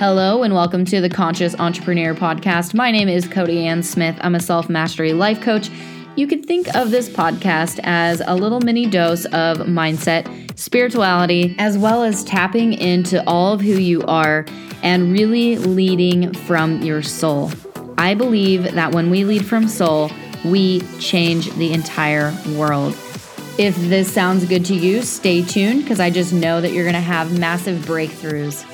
Hello, and welcome to the Conscious Entrepreneur Podcast. My name is Cody Ann Smith. I'm a self mastery life coach. You could think of this podcast as a little mini dose of mindset, spirituality, as well as tapping into all of who you are and really leading from your soul. I believe that when we lead from soul, we change the entire world. If this sounds good to you, stay tuned because I just know that you're going to have massive breakthroughs.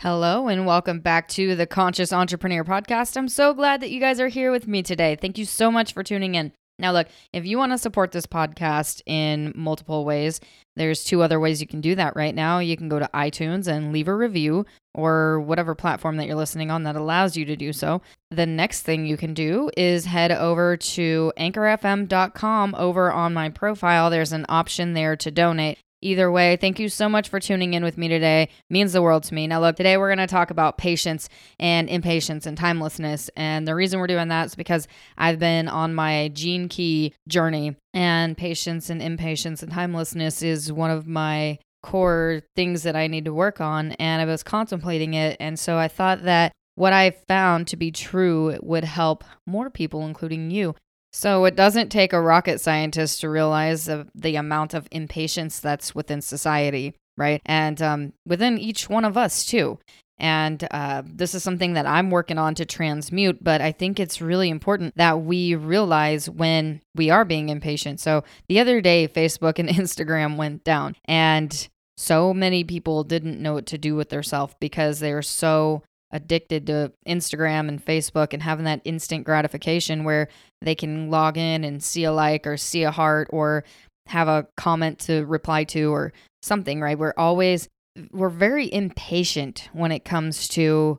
Hello, and welcome back to the Conscious Entrepreneur Podcast. I'm so glad that you guys are here with me today. Thank you so much for tuning in. Now, look, if you want to support this podcast in multiple ways, there's two other ways you can do that right now. You can go to iTunes and leave a review or whatever platform that you're listening on that allows you to do so. The next thing you can do is head over to anchorfm.com over on my profile. There's an option there to donate. Either way, thank you so much for tuning in with me today. It means the world to me. Now, look, today we're going to talk about patience and impatience and timelessness. And the reason we're doing that is because I've been on my gene key journey, and patience and impatience and timelessness is one of my core things that I need to work on. And I was contemplating it. And so I thought that what I found to be true would help more people, including you. So it doesn't take a rocket scientist to realize the, amount of impatience that's within society, right? And um, within each one of us, too. And uh, this is something that I'm working on to transmute, but I think it's really important that we realize when we are being impatient. So the other day, Facebook and Instagram went down, and so many people didn't know what to do with themselves because they're so addicted to Instagram and Facebook and having that instant gratification where they can log in and see a like or see a heart or have a comment to reply to or something, right? We're always we're very impatient when it comes to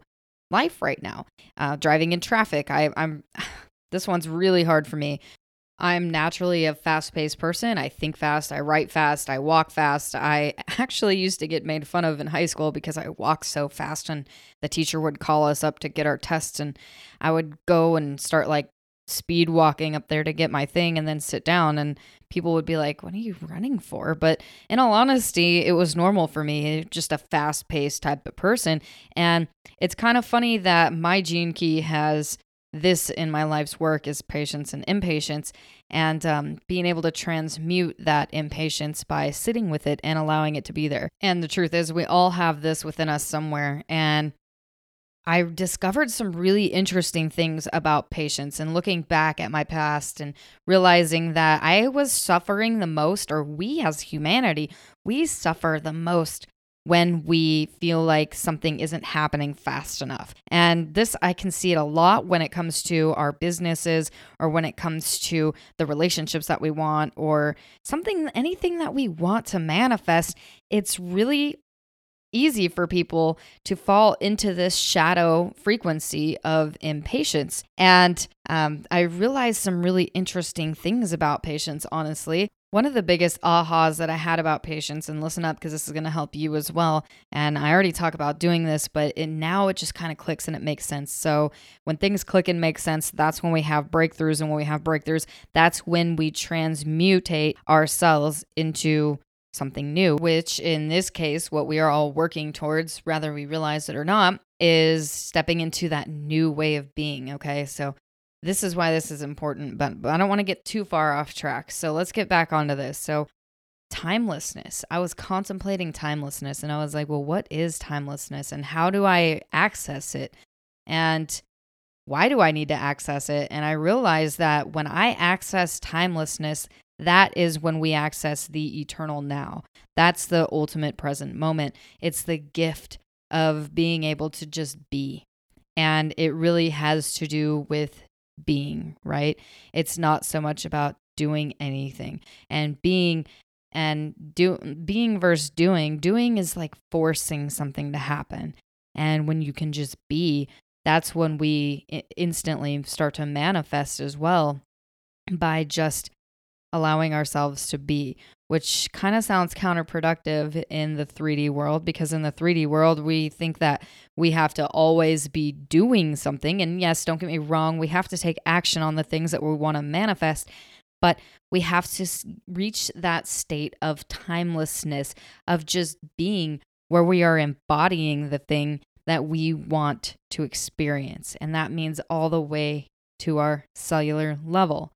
life right now. Uh, driving in traffic, I, I'm this one's really hard for me. I'm naturally a fast paced person. I think fast, I write fast, I walk fast. I actually used to get made fun of in high school because I walked so fast, and the teacher would call us up to get our tests, and I would go and start like speed walking up there to get my thing and then sit down. And people would be like, What are you running for? But in all honesty, it was normal for me, just a fast paced type of person. And it's kind of funny that my gene key has this in my life's work is patience and impatience, and um, being able to transmute that impatience by sitting with it and allowing it to be there. And the truth is, we all have this within us somewhere. And I discovered some really interesting things about patience and looking back at my past and realizing that I was suffering the most, or we as humanity, we suffer the most when we feel like something isn't happening fast enough. And this, I can see it a lot when it comes to our businesses or when it comes to the relationships that we want or something, anything that we want to manifest. It's really easy for people to fall into this shadow frequency of impatience. And um, I realized some really interesting things about patience, honestly. One of the biggest ahas that I had about patience, and listen up because this is going to help you as well. And I already talk about doing this, but it, now it just kind of clicks and it makes sense. So when things click and make sense, that's when we have breakthroughs. And when we have breakthroughs, that's when we transmutate ourselves into something new, which in this case, what we are all working towards, whether we realize it or not, is stepping into that new way of being. Okay. So this is why this is important, but, but I don't want to get too far off track. So let's get back onto this. So, timelessness. I was contemplating timelessness and I was like, well, what is timelessness and how do I access it? And why do I need to access it? And I realized that when I access timelessness, that is when we access the eternal now. That's the ultimate present moment. It's the gift of being able to just be. And it really has to do with being, right? It's not so much about doing anything. And being and do being versus doing, doing is like forcing something to happen. And when you can just be, that's when we instantly start to manifest as well by just allowing ourselves to be, which kind of sounds counterproductive in the 3D world because in the 3D world, we think that we have to always be doing something. And yes, don't get me wrong, we have to take action on the things that we want to manifest. but we have to reach that state of timelessness, of just being where we are embodying the thing that we want to experience. And that means all the way to our cellular level.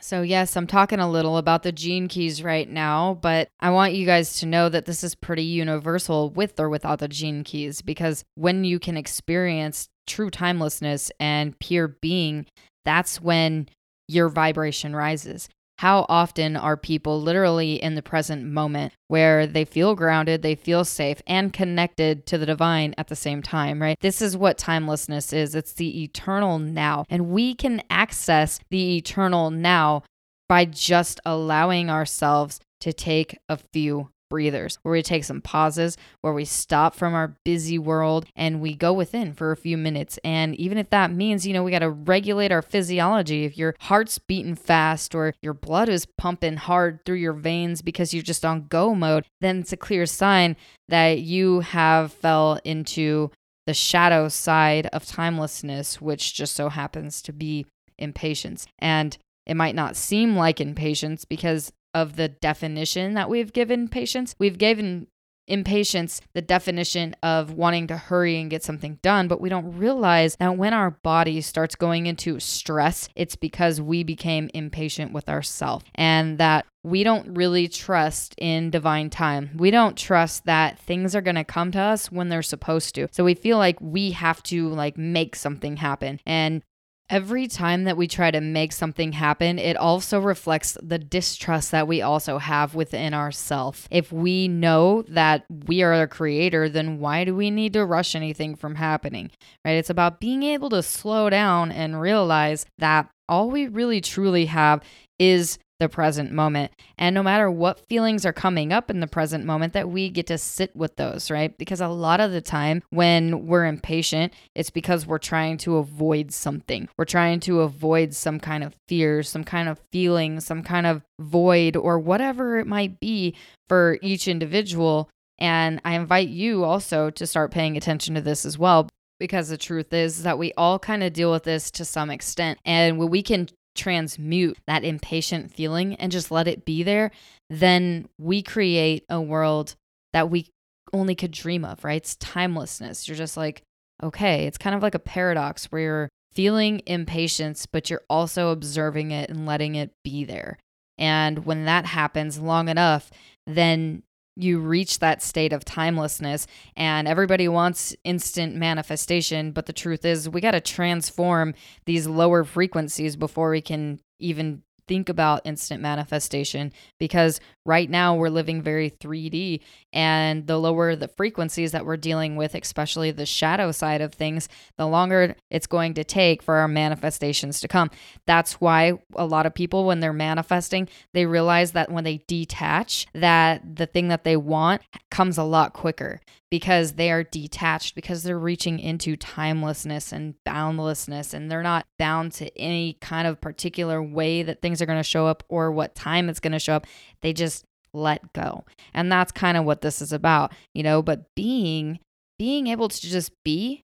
So, yes, I'm talking a little about the gene keys right now, but I want you guys to know that this is pretty universal with or without the gene keys because when you can experience true timelessness and pure being, that's when your vibration rises. How often are people literally in the present moment where they feel grounded, they feel safe, and connected to the divine at the same time, right? This is what timelessness is it's the eternal now. And we can access the eternal now by just allowing ourselves to take a few breathers, where we take some pauses, where we stop from our busy world and we go within for a few minutes. And even if that means, you know, we got to regulate our physiology, if your heart's beating fast or your blood is pumping hard through your veins because you're just on go mode, then it's a clear sign that you have fell into the shadow side of timelessness, which just so happens to be impatience. And it might not seem like impatience because of the definition that we've given patience. We've given impatience the definition of wanting to hurry and get something done, but we don't realize that when our body starts going into stress, it's because we became impatient with ourselves and that we don't really trust in divine time. We don't trust that things are going to come to us when they're supposed to. So we feel like we have to like make something happen. And Every time that we try to make something happen, it also reflects the distrust that we also have within ourselves. If we know that we are a creator, then why do we need to rush anything from happening? Right? It's about being able to slow down and realize that all we really truly have is the present moment. And no matter what feelings are coming up in the present moment, that we get to sit with those, right? Because a lot of the time when we're impatient, it's because we're trying to avoid something. We're trying to avoid some kind of fear, some kind of feeling, some kind of void, or whatever it might be for each individual. And I invite you also to start paying attention to this as well because the truth is that we all kind of deal with this to some extent. And when we can transmute that impatient feeling and just let it be there, then we create a world that we only could dream of, right? It's timelessness. You're just like, okay, it's kind of like a paradox where you're feeling impatience, but you're also observing it and letting it be there. And when that happens long enough, then you reach that state of timelessness and everybody wants instant manifestation but the truth is we got to transform these lower frequencies before we can even think about instant manifestation because right now we're living very 3D and the lower the frequencies that we're dealing with, especially the shadow side of things, the longer it's going to take for our manifestations to come. That's why a lot of people when they're manifesting, they realize that when they detach that the thing that they want comes a lot quicker because they are detached because they're reaching into timelessness and boundlessness and they're not bound to any kind of particular way that things are going to show up or what time it's going to show up. They just let go. And that's kind of what this is about, you know, but being being able to just be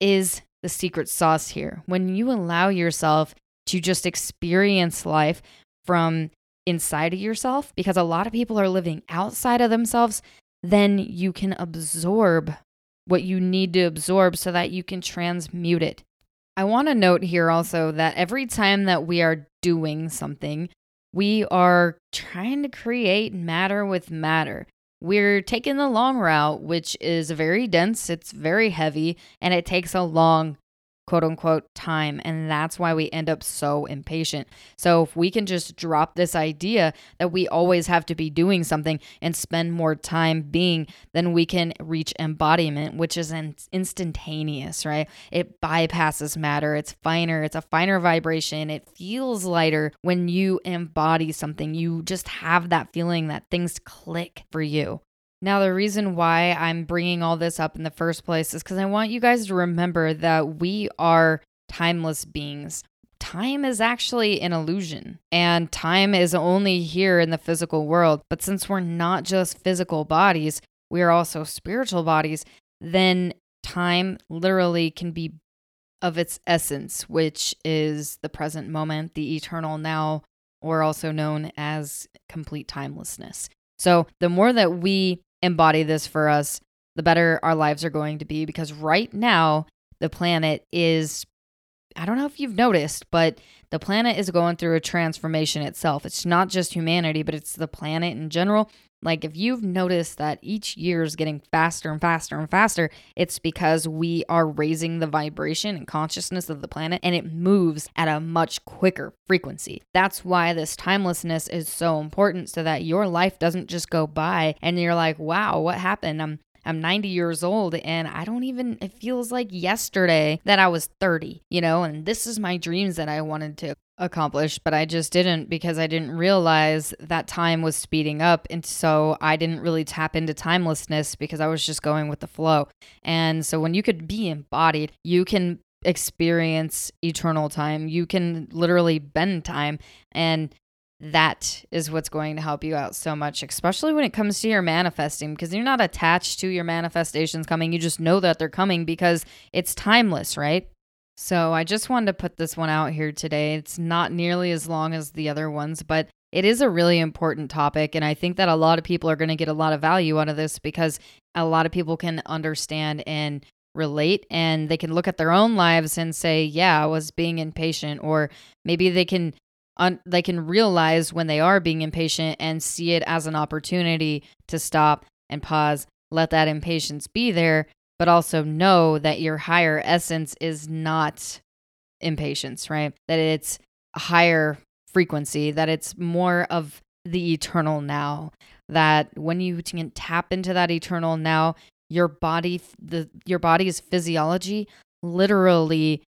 is the secret sauce here. When you allow yourself to just experience life from inside of yourself because a lot of people are living outside of themselves then you can absorb what you need to absorb so that you can transmute it. I want to note here also that every time that we are doing something, we are trying to create matter with matter. We're taking the long route, which is very dense, it's very heavy, and it takes a long quote unquote time. And that's why we end up so impatient. So if we can just drop this idea that we always have to be doing something and spend more time being, then we can reach embodiment, which is instantaneous, right? It bypasses matter. It's finer. It's a finer vibration. It feels lighter when you embody something. You just have that feeling that things click for you. Now, the reason why I'm bringing all this up in the first place is because I want you guys to remember that we are timeless beings. Time is actually an illusion, and time is only here in the physical world. But since we're not just physical bodies, we are also spiritual bodies, then time literally can be of its essence, which is the present moment, the eternal now, or also known as complete timelessness. So, the more that we embody this for us, the better our lives are going to be because right now, the planet is I don't know if you've noticed, but the planet is going through a transformation itself. It's not just humanity, but it's the planet in general. Like, if you've noticed that each year is getting faster and faster and faster, it's because we are raising the vibration and consciousness of the planet and it moves at a much quicker frequency. That's why this timelessness is so important so that your life doesn't just go by and you're like, wow, what happened? I'm I'm 90 years old and I don't even, it feels like yesterday that I was 30, you know, and this is my dreams that I wanted to accomplish, but I just didn't because I didn't realize that time was speeding up. And so I didn't really tap into timelessness because I was just going with the flow. And so when you could be embodied, you can experience eternal time. You can literally bend time. And that is what's going to help you out so much, especially when it comes to your manifesting, because you're not attached to your manifestations coming. You just know that they're coming because it's timeless, right? So I just wanted to put this one out here today. It's not nearly as long as the other ones, but it is a really important topic. And I think that a lot of people are going to get a lot of value out of this because a lot of people can understand and relate and they can look at their own lives and say, yeah, I was being impatient. Or maybe they can un- they can realize when they are being impatient and see it as an opportunity to stop and pause, let that impatience be there, but also know that your higher essence is not impatience, right? That it's a higher frequency, that it's more of the eternal now. That when you can tap into that eternal now, your body, the your body's physiology literally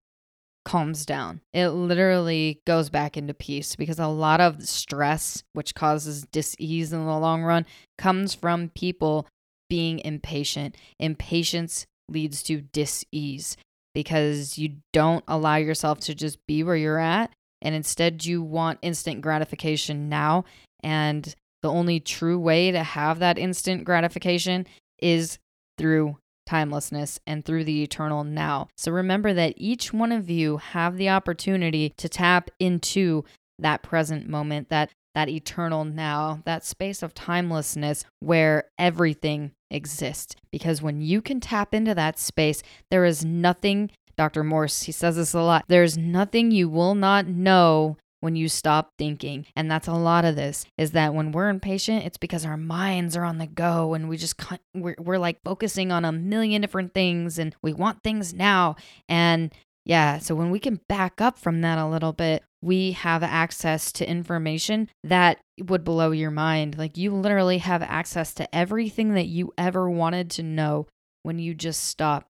calms down. It literally goes back into peace because a lot of stress, which causes dis-ease in the long run, comes from people being impatient. Impatience leads to dis-ease because you don't allow yourself to just be where you're at and instead you want instant gratification now and the only true way to have that instant gratification is through timelessness and through the eternal now. So remember that each one of you have the opportunity to tap into that present moment, that that eternal now, that space of timelessness where everything exists. Because when you can tap into that space, there is nothing Dr. Morse, he says this a lot. There's nothing you will not know when you stop thinking. And that's a lot of this is that when we're impatient, it's because our minds are on the go and we just, we're, we're like focusing on a million different things and we want things now. And yeah, so when we can back up from that a little bit, we have access to information that would blow your mind. Like you literally have access to everything that you ever wanted to know when you just stop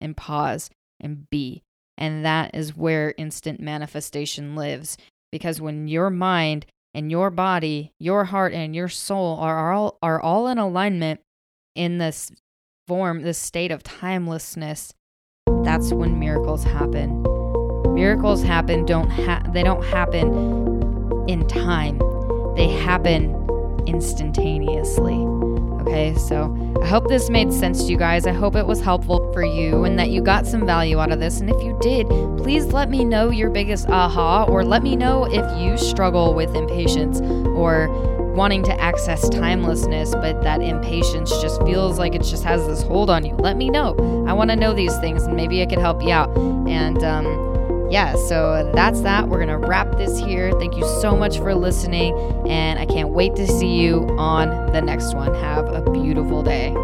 and pause and be. And that is where instant manifestation lives because when your mind and your body, your heart and your soul are all are all in alignment in this form, this state of timelessness, that's when miracles happen. Miracles happen don't ha- they don't happen in time. They happen instantaneously. Okay, so I hope this made sense to you guys. I hope it was helpful for you and that you got some value out of this. And if you did, please let me know your biggest aha, or let me know if you struggle with impatience or wanting to access timelessness, but that impatience just feels like it just has this hold on you. Let me know. I want to know these things and maybe I could help you out. And, um, yeah, so that's that. We're going to wrap this here. Thank you so much for listening, and I can't wait to see you on the next one. Have a beautiful day.